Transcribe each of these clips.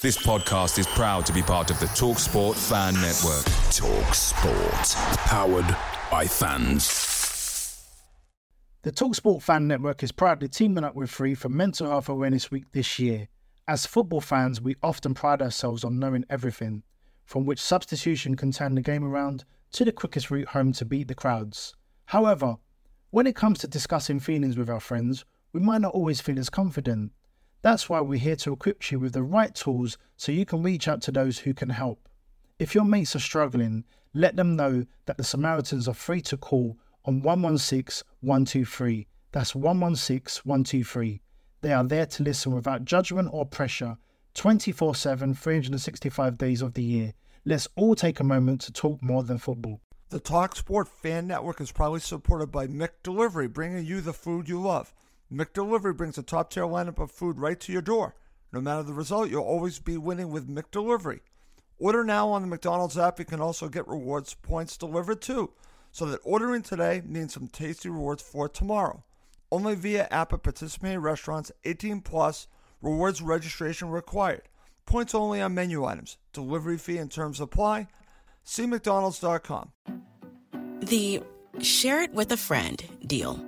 This podcast is proud to be part of the Talk Sport Fan Network. Talk Sport. Powered by fans. The Talksport Fan Network is proudly teaming up with Free for Mental Health Awareness Week this year. As football fans, we often pride ourselves on knowing everything, from which substitution can turn the game around to the quickest route home to beat the crowds. However, when it comes to discussing feelings with our friends, we might not always feel as confident. That's why we're here to equip you with the right tools so you can reach out to those who can help. If your mates are struggling, let them know that the Samaritans are free to call on 116 123. That's 116 123. They are there to listen without judgment or pressure 24 7, 365 days of the year. Let's all take a moment to talk more than football. The TalkSport Fan Network is proudly supported by Mick McDelivery, bringing you the food you love. McDelivery brings a top tier lineup of food right to your door. No matter the result, you'll always be winning with McDelivery. Order now on the McDonald's app. You can also get rewards points delivered too, so that ordering today means some tasty rewards for tomorrow. Only via app at participating restaurants, 18 plus, rewards registration required. Points only on menu items. Delivery fee and terms apply. See McDonald's.com. The share it with a friend deal.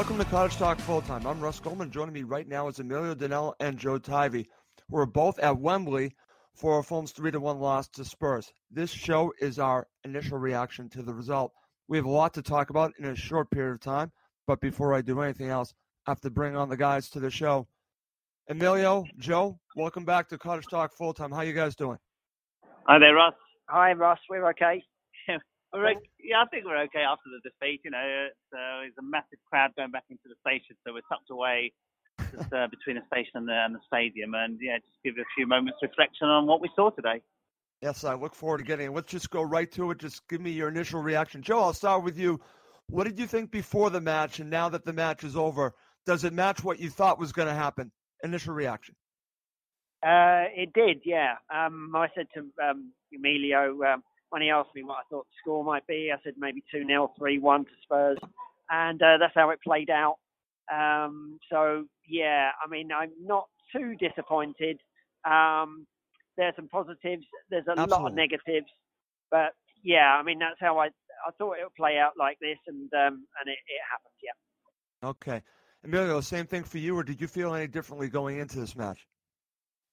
Welcome to Cottage Talk Full Time. I'm Russ Goldman. Joining me right now is Emilio Danell and Joe Tivey. We're both at Wembley for a Fulham's 3 1 loss to Spurs. This show is our initial reaction to the result. We have a lot to talk about in a short period of time, but before I do anything else, I have to bring on the guys to the show. Emilio, Joe, welcome back to Cottage Talk Full Time. How you guys doing? Hi there, Russ. Hi, Russ. We're okay. We're okay. Yeah, I think we're okay after the defeat. You know, it's, uh, there's a massive crowd going back into the station, so we're tucked away just, uh, between the station and the, and the stadium. And yeah, just give a few moments reflection on what we saw today. Yes, I look forward to getting it. Let's just go right to it. Just give me your initial reaction. Joe, I'll start with you. What did you think before the match? And now that the match is over, does it match what you thought was going to happen? Initial reaction. Uh, it did, yeah. Um, I said to um, Emilio um, when he asked me what I thought the score might be, I said maybe 2 0, 3 1 to Spurs. And uh, that's how it played out. Um, so, yeah, I mean, I'm not too disappointed. Um, there's some positives, there's a lot of negatives. But, yeah, I mean, that's how I, I thought it would play out like this, and, um, and it, it happened, yeah. Okay. Emilio, same thing for you, or did you feel any differently going into this match?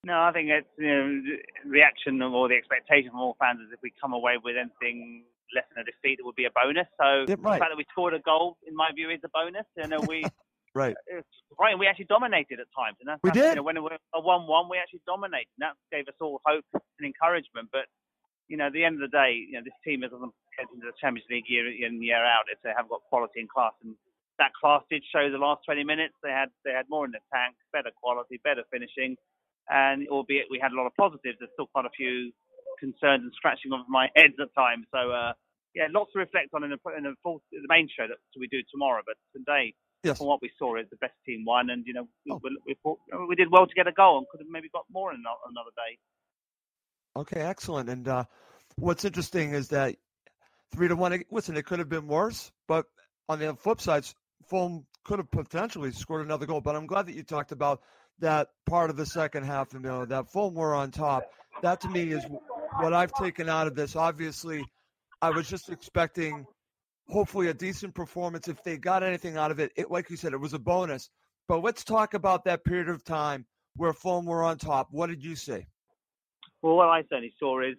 No, I think it's you know, the reaction or the expectation from all fans is if we come away with anything less than a defeat, it would be a bonus. So Yeah, right. the fact that we scored a goal, in my view, is a bonus. You know, we Right. Uh, it's right, we actually dominated at times, and that's We that's, did. You know, when we were a one-one, we actually dominated, and that gave us all hope and encouragement. But you know, at the end of the day, you know, this team get into the Champions League year in year out if they haven't got quality and class, and that class did show the last 20 minutes. They had they had more in the tank, better quality, better finishing, and albeit we had a lot of positives, there's still quite a few concerns and scratching of my head at times. So. uh yeah, lots to reflect on in the, in the, full, the main show that we do tomorrow. But today, Yes. from what we saw, is the best team won, and you know we, Oh. we, we, thought- we did well to get a goal and could have maybe got more in another day. Okay, excellent. And uh, what's interesting is that three to one. Listen, it could have been worse, but on the flip side, Fulham could have potentially scored another goal. But I'm glad that you talked about that part of the second half, you know, that Fulham were on top. That to me is what I've taken out of this. Obviously, I was just expecting hopefully a decent performance. If they got anything out of it, it like you said, it was a bonus. But let's talk about that period of time where Fulham were on top. What did you see? Well, what I certainly saw is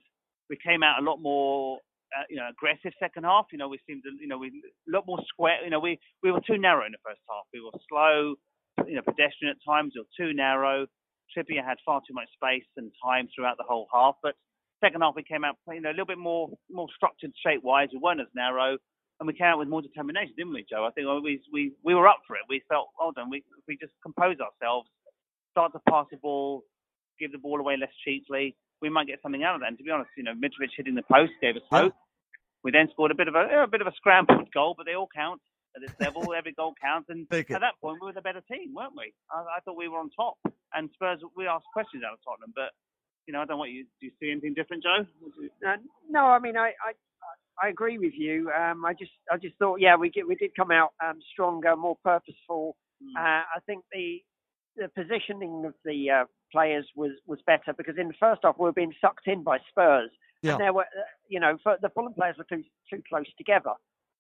we came out a lot more, uh, you know, aggressive second half. You know, we seemed you know, we a lot more square. You know, we we were too narrow in the first half. We were slow, you know, pedestrian at times. Were too narrow. Trippier had far too much space and time throughout the whole half. But second half we came out, you know, a little bit more more structured shape wise. We weren't as narrow and we came out with more determination, didn't we, Joe? I think we we we were up for it. We felt, hold on, we we just compose ourselves, start to pass the ball, give the ball away less cheaply. We might get something out of that. And to be honest, you know, Mitrovic hitting the post gave us hope. We then scored a bit of a, a bit of a scrambled goal, but they all count at this level. Every goal counts, and at that point we were the better team, weren't we? I, I thought we were on top. And Spurs, we asked questions out of Tottenham, but you know, I don't want you do. You see anything different, Joe? Uh, no, I mean, I, I I agree with you. Um, I just I just thought, yeah, we get, we did come out um, stronger, more purposeful. Mm. Uh, I think the the positioning of the uh, players was was better because in the first half we were being sucked in by Spurs, yeah. and there were uh, you know the Fulham players were too too close together.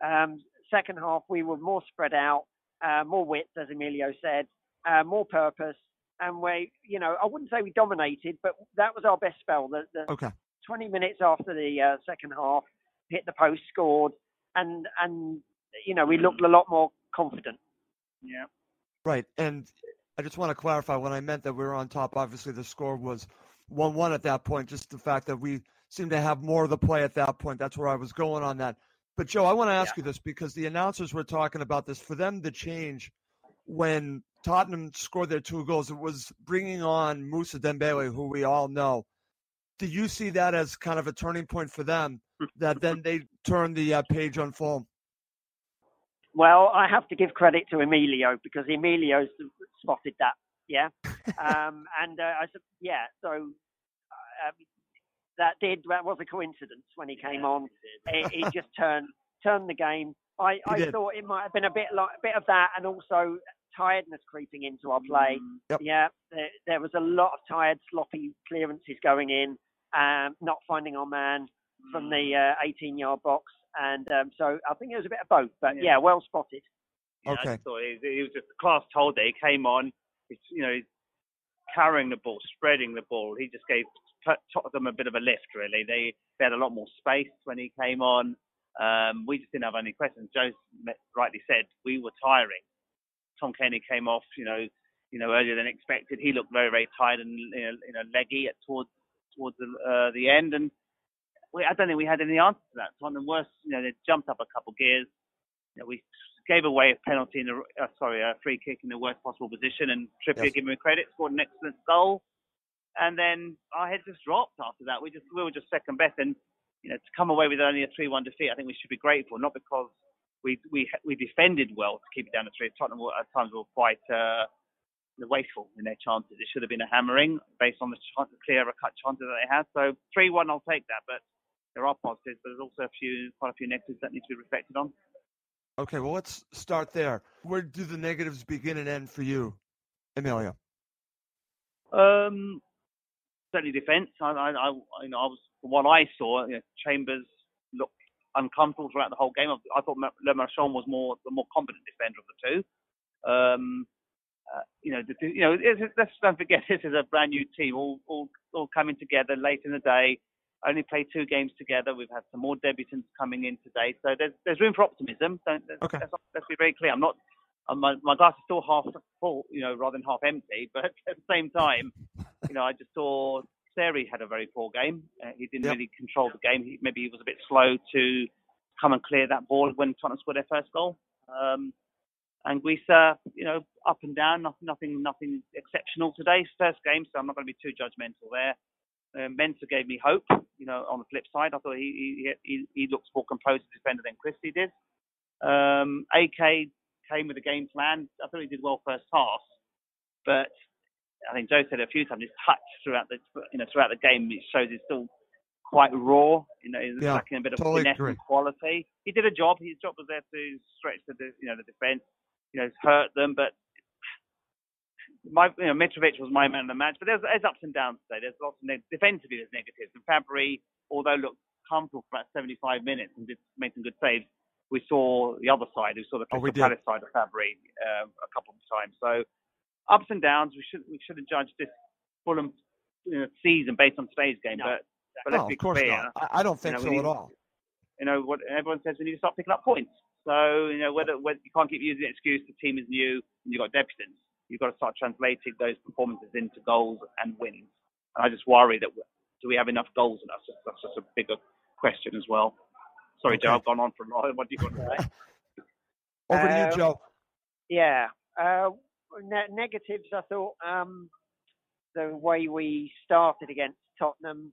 Um, second half we were more spread out, uh, more width, as Emilio said, uh, more purpose, and we you know I wouldn't say we dominated, but that was our best spell. The, the okay. 20 minutes after the uh, second half, hit the post, scored, and and you know we looked a lot more confident. Yeah. Right, and I just want to clarify when I meant that we were on top. Obviously, the score was one-one at that point. Just the fact that we seemed to have more of the play at that point. That's where I was going on that. But Joe, I want to ask yeah. you this because the announcers were talking about this. For them the change when Tottenham scored their two goals, it was bringing on Mousa Dembele, who we all know. Do you see that as kind of a turning point for them? that then they turn the uh, page on form? Well, I have to give credit to Emilio because Emilio spotted that. Yeah, um, and uh, I said, yeah. So uh, that did that was a coincidence when he came on. It, it just turned turned the game. I, I thought it might have been a bit like a bit of that, and also tiredness creeping into our play. Mm, yep. Yeah, there, there, was a lot of tired, sloppy clearances going in, um, not finding our man from the 18 uh, yard box. And um, so I think it was a bit of both, but yeah, yeah well spotted. Yeah, okay. I thought he, he was just a class holder. He came on, you know, carrying the ball, spreading the ball. He just gave them a bit of a lift, really. They, they had a lot more space when he came on. Um, we just didn't have any questions. Joe rightly said we were tiring. Tom Cairney came off, you know, you know, earlier than expected. He looked very, very tired and you know, you know leggy at towards towards the, uh, the end, and we, I don't think we had any answer to that. Tottenham worse, you know, they jumped up a couple gears. You know, we gave away a penalty in the, uh, sorry, a free kick in the worst possible position, and Trippier, yes. give him credit, scored an excellent goal. And then our heads just dropped after that. We just we were just second best, and you know, to come away with only a three-one defeat, I think we should be grateful, not because we we we defended well to keep it down to three. Tottenham at times were quite uh, wasteful in their chances. It should have been a hammering based on the ch- clearer cut chances that they had. So three-one, I'll take that, but there are positives, but there's also a few, quite a few negatives that need to be reflected on. Okay, well, let's start there. Where do the negatives begin and end for you, Emilio? Um, certainly defence. I, I, I, you know, I was what I saw. You know, Chambers looked uncomfortable throughout the whole game. I, I thought Le Marchand was more the more competent defender of the two. Um, uh, you know, the, you know, let's don't forget this is a brand new team, all all all coming together late in the day only played two games together. We've had some more debutants coming in today, so there's there's room for optimism. Don't, okay. let's, let's be very clear. I'm not. My, my glass is still half full, you know, rather than half empty. But at the same time, you know, I just saw Seri had a very poor game. Uh, he didn't yep. really control the game. He, maybe he was a bit slow to come and clear that ball when Tottenham scored their first goal. Um, and Guisa, you know, up and down, nothing, nothing, nothing exceptional today. First game, so I'm not going to be too judgmental there. Uh, Mensah gave me hope. You know, on the flip side, I thought he he he, he looks more composed as a defender than Christie did. Um, AK came with a game plan. I thought he did well first half, but I think Joe said it a few times. His touch throughout the you know throughout the game it shows he's still quite raw. You know, he's yeah, lacking a bit of totally finesse agree. and quality. He did a job. His job was there to stretch the you know the defence. you know, hurt them. But my, you know, Mitrovic was my man of the match. But there's, there's ups and downs today. There's lots of neg- defensively there's negatives. And Fabri, although looked comfortable for about 75 minutes and did make some good saves, we saw the other side. We saw the Oh, we Crystal did. Palace side of Fabri uh, a couple of times. So ups and downs. We should we shouldn't judge this Fulham you know, season based on today's game. No. But but let's no, be of course clear. not. I, I don't think You know, so we at all. You know what everyone says we need to start picking up points. So you know whether, whether you can't keep using the excuse the team is new and you've got deficits. You've got to start translating those performances into goals and wins. And I just worry that do we have enough goals in us? That's just a bigger question as well. Sorry, Okay. Joe, I've gone on for a while. What do you want to say? Over to Uh, you, Joe. Yeah. Uh, ne- negatives, I thought um, the way we started against Tottenham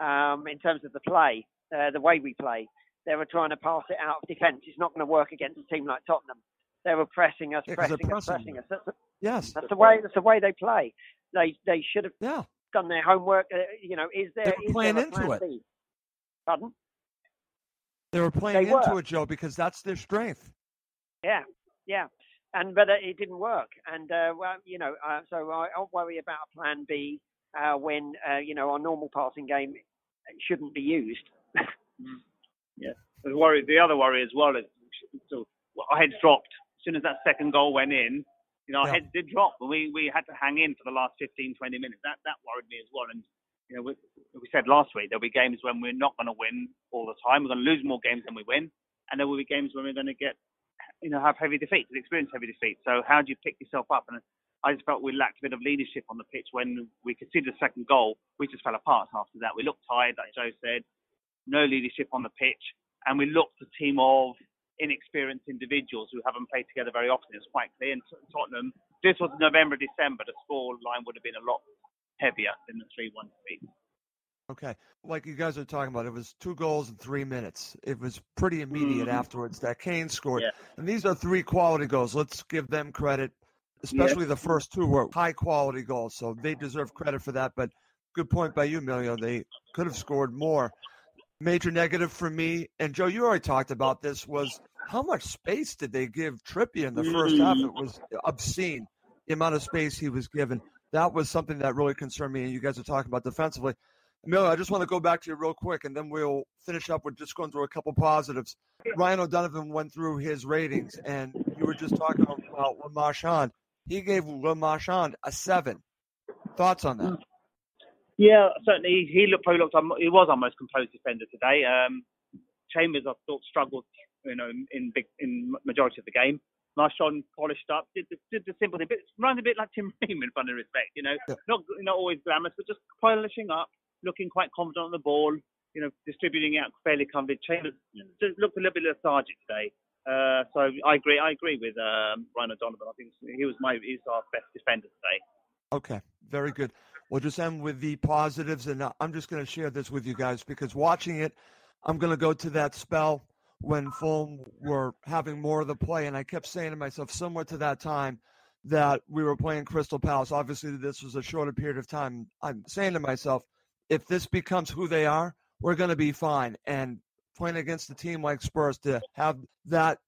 um, in terms of the play, uh, the way we play. They were trying to pass it out of defence. It's not going to work against a team like Tottenham. They were pressing us, Yeah, they're pressing us, pressing pressing us. That's, the- Yes. that's the way. That's the way they play. They they should have Yeah. done their homework. Uh, you know, is there They were is playing there into it. Pardon? They were playing They into were. it, Joe, because that's their strength. Yeah, yeah, and but uh, it didn't work, and uh, well, you know, uh, so I, I'll worry about a plan B uh, when uh, you know our normal passing game shouldn't be used. Yeah. The worry, the other worry as well is so our heads dropped as soon as that second goal went in. You know, our Yeah. heads did drop, and we we had to hang in for the last 15, 20 minutes. That that worried me as well. And you know, we, we said last week there'll be games when we're not going to win all the time. We're going to lose more games than we win, and there will be games when we're going to get, you know, have heavy defeats, experience heavy defeats. So how do you pick yourself up? And I just felt we lacked a bit of leadership on the pitch when we conceded the second goal. We just fell apart after that. We looked tired, like Joe said. No leadership on the pitch, and we looked a team of inexperienced individuals who haven't played together very often. It's quite clear. And Tottenham, this was November, December. The score line would have been a lot heavier than the three-one defeat. Okay. Like you guys are talking about, it was two goals in three minutes. It was pretty immediate Mhm. afterwards that Kane scored. Yeah. And these are three quality goals. Let's give them credit. Especially the first two were high quality goals. So they deserve credit for that. But good point by you, Emilio. They could have scored more. Major negative for me, and Joe, you already talked about this, was how much space did they give Trippier in the first half? It was obscene, the amount of space he was given. That was something that really concerned me, and you guys are talking about defensively. Emilio, I just want to go back to you real quick, and then we'll finish up with just going through a couple positives. Ryan O'Donovan went through his ratings, and you were just talking about Le Marchand. He gave Le Marchand a seven. Thoughts on that? Yeah, certainly. He looked probably looked. He was our most composed defender today. Um, Chambers, I thought, struggled. You know, in, in big in majority of the game. Marchand polished up, did the, did the simple thing, but runs a bit like Tim Ream in fun and respect. You know, Yeah. not not always glamorous, but just polishing up, looking quite confident on the ball. You know, distributing out fairly confident. Chambers just looked a little bit lethargic today. Uh, so I agree. I agree with um, Ryan O'Donovan. I think he was my he's our best defender today. Okay, very good. We'll just end with the positives, and uh, I'm just going to share this with you guys because watching it, I'm going to go to that spell when Fulham were having more of the play, and I kept saying to myself, somewhere to that time, that we were playing Crystal Palace. Obviously, this was a shorter period of time. I'm saying to myself, if this becomes who they are, we're going to be fine. And playing against a team like Spurs to have that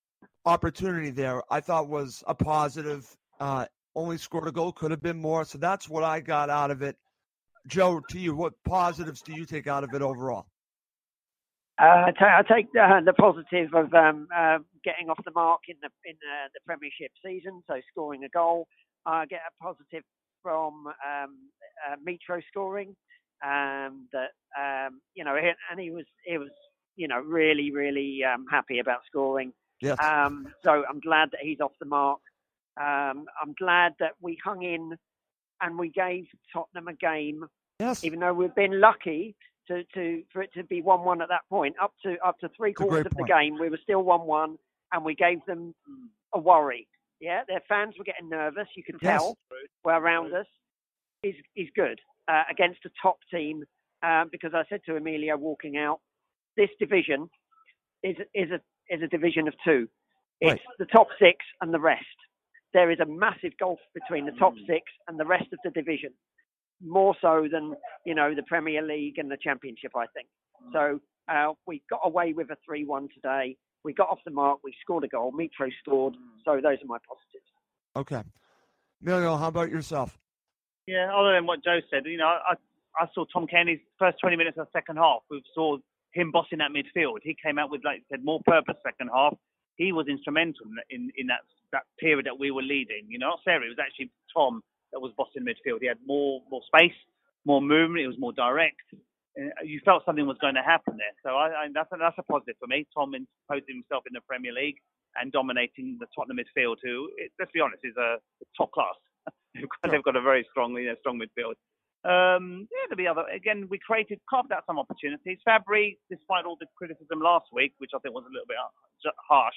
opportunity there, I thought was a positive. Uh, only scored a goal, could have been more. So that's what I got out of it. Joe, to you, what positives do you take out of it overall? Uh, I take uh, the positive of um, uh, getting off the mark in the in uh, the Premiership season, so scoring a goal. I get a positive from um, uh, Mitro scoring. Um, that um, you know, and he was he was you know really really um, happy about scoring. Yes. Um, so I'm glad that he's off the mark. Um, I'm glad that we hung in and we gave Tottenham a game yes. even though we've been lucky to, to for it to be one one at that point, up to up to three quarters great of the game, we were still one one, and we gave them a worry. Yeah, their fans were getting nervous. You could Yes. tell were around us. Is is good uh, against a top team um, because I said to Emilio walking out, this division is is a is a division of two. It's Right. the top six and the rest. There is a massive gulf between the top six and the rest of the division more so than you know the Premier League and the Championship. I think so. Uh, we got away with a three-one today. we got off the mark. We scored a goal. Mitro scored. So those are my positives. Okay. Emilio, how about yourself? Yeah, other than what Joe said, you know, I I saw Tom Cairney's first 20 minutes of the second half. We saw him bossing that midfield. He came out with, like I said, more purpose second half. He was instrumental in in that that period that we were leading. You know, not Seri. It was actually Tom that was bossing midfield. He had more more space, more movement. It was more direct. You felt something was going to happen there. So I, I, that's a, that's a positive for me. Tom imposing himself in the Premier League and dominating the Tottenham midfield, who, let's be honest, is a top class. They've got a very strong, you know, strong midfield. Um, yeah, there'll be other. Again, we created, carved out some opportunities. Fabri, despite all the criticism last week, which I think was a little bit harsh,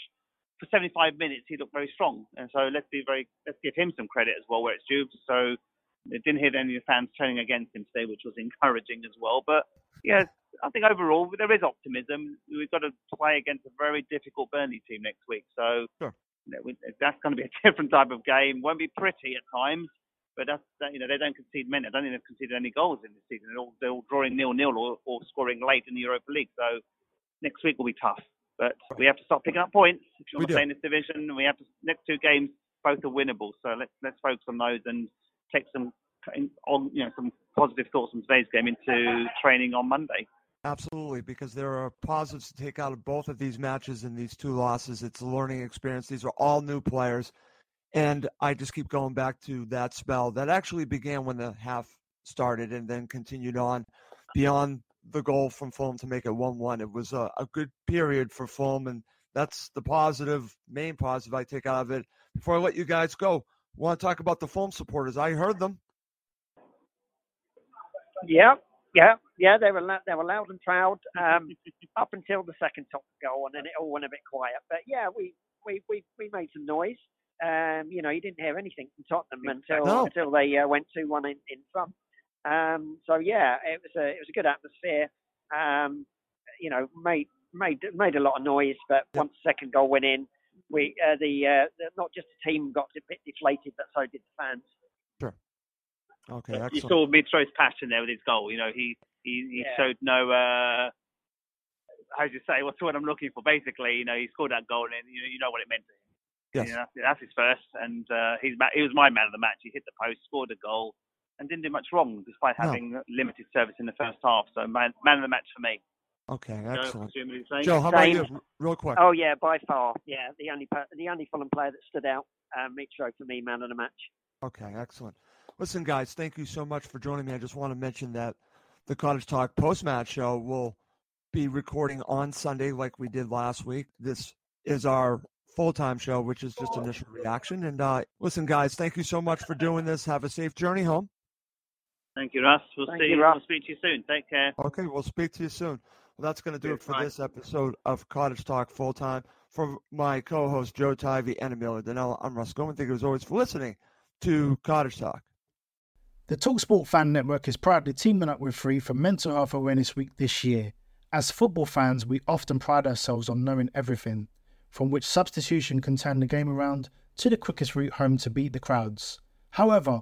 for 75 minutes he looked very strong, and so let's be very, let's give him some credit as well where it's due. So I didn't hear any of the fans turning against him today, which was encouraging as well. But yeah, I think overall there is optimism. We've got to play against a very difficult Burnley team next week, so sure. you know, we, that's going to be a different type of game. Won't be pretty at times, but that's that, you know they don't concede many. I don't think they've conceded any goals in this season. They're all, they're all drawing nil nil or, or scoring late in the Europa League. So next week will be tough. But we have to start picking up points if you want to play in this division. We have to next two games both are winnable. So let's let's focus on those and take some on you know some positive thoughts from today's game into training on Monday. Absolutely, because there are positives to take out of both of these matches and these two losses. It's a learning experience. These are all new players. And I just keep going back to that spell that actually began when the half started and then continued on beyond the goal from Fulham to make it 1 1. It was a, a, good period for Fulham, and that's the positive, main positive I take out of it. Before I let you guys go, I want to talk about the Fulham supporters. I heard them. Yeah, yeah, yeah. They were they were loud and proud um, up until the second top goal, and then it all went a bit quiet. But yeah, we we we, we made some noise. Um, you know, you didn't hear anything from Tottenham until no. until they uh, went two one in, in front. Um, so yeah, it was a it was a good atmosphere. Um, you know, made made made a lot of noise, but once the second goal went in, we uh, the, uh, the, not just the team got a bit deflated, but so did the fans. Sure. Okay. Excellent. You saw Mitro's passion there with his goal. You know, he he, he yeah. showed no. Uh, how do you say? What's what I'm looking for? Basically, you know, he scored that goal, and you know, you know what it meant to him. Yes. You know, that's his first, and uh, he's he was my man of the match. He hit the post, scored a goal, and didn't do much wrong despite having no. limited service in the first half. So man, man of the match for me. Okay, excellent. Joe, Joe how about you, real quick? Oh yeah, by far, yeah, the only the only Fulham player that stood out. Um, Mitro for me, man of the match. Okay, excellent. Listen, guys, thank you so much for joining me. I just want to mention that the Cottage Talk post match show will be recording on Sunday, like we did last week. This is our full time show, which is just initial reaction. And uh, listen, guys, thank you so much for doing this. Have a safe journey home. Thank you, Russ. We'll Thank see you, you. Russ. We'll speak to you soon. Take care. Okay, we'll speak to you soon. Well, that's going to do it for Bye. this episode of Cottage Talk Full Time. For my co host, Joe Tivey and Emilio Danella, I'm Russ Goldman. Thank you as always for listening to Cottage Talk. The Talksport Fan Network is proudly teaming up with Free for Mental Health Awareness Week this year. As football fans, we often pride ourselves on knowing everything, from which substitution can turn the game around to the quickest route home to beat the crowds. However,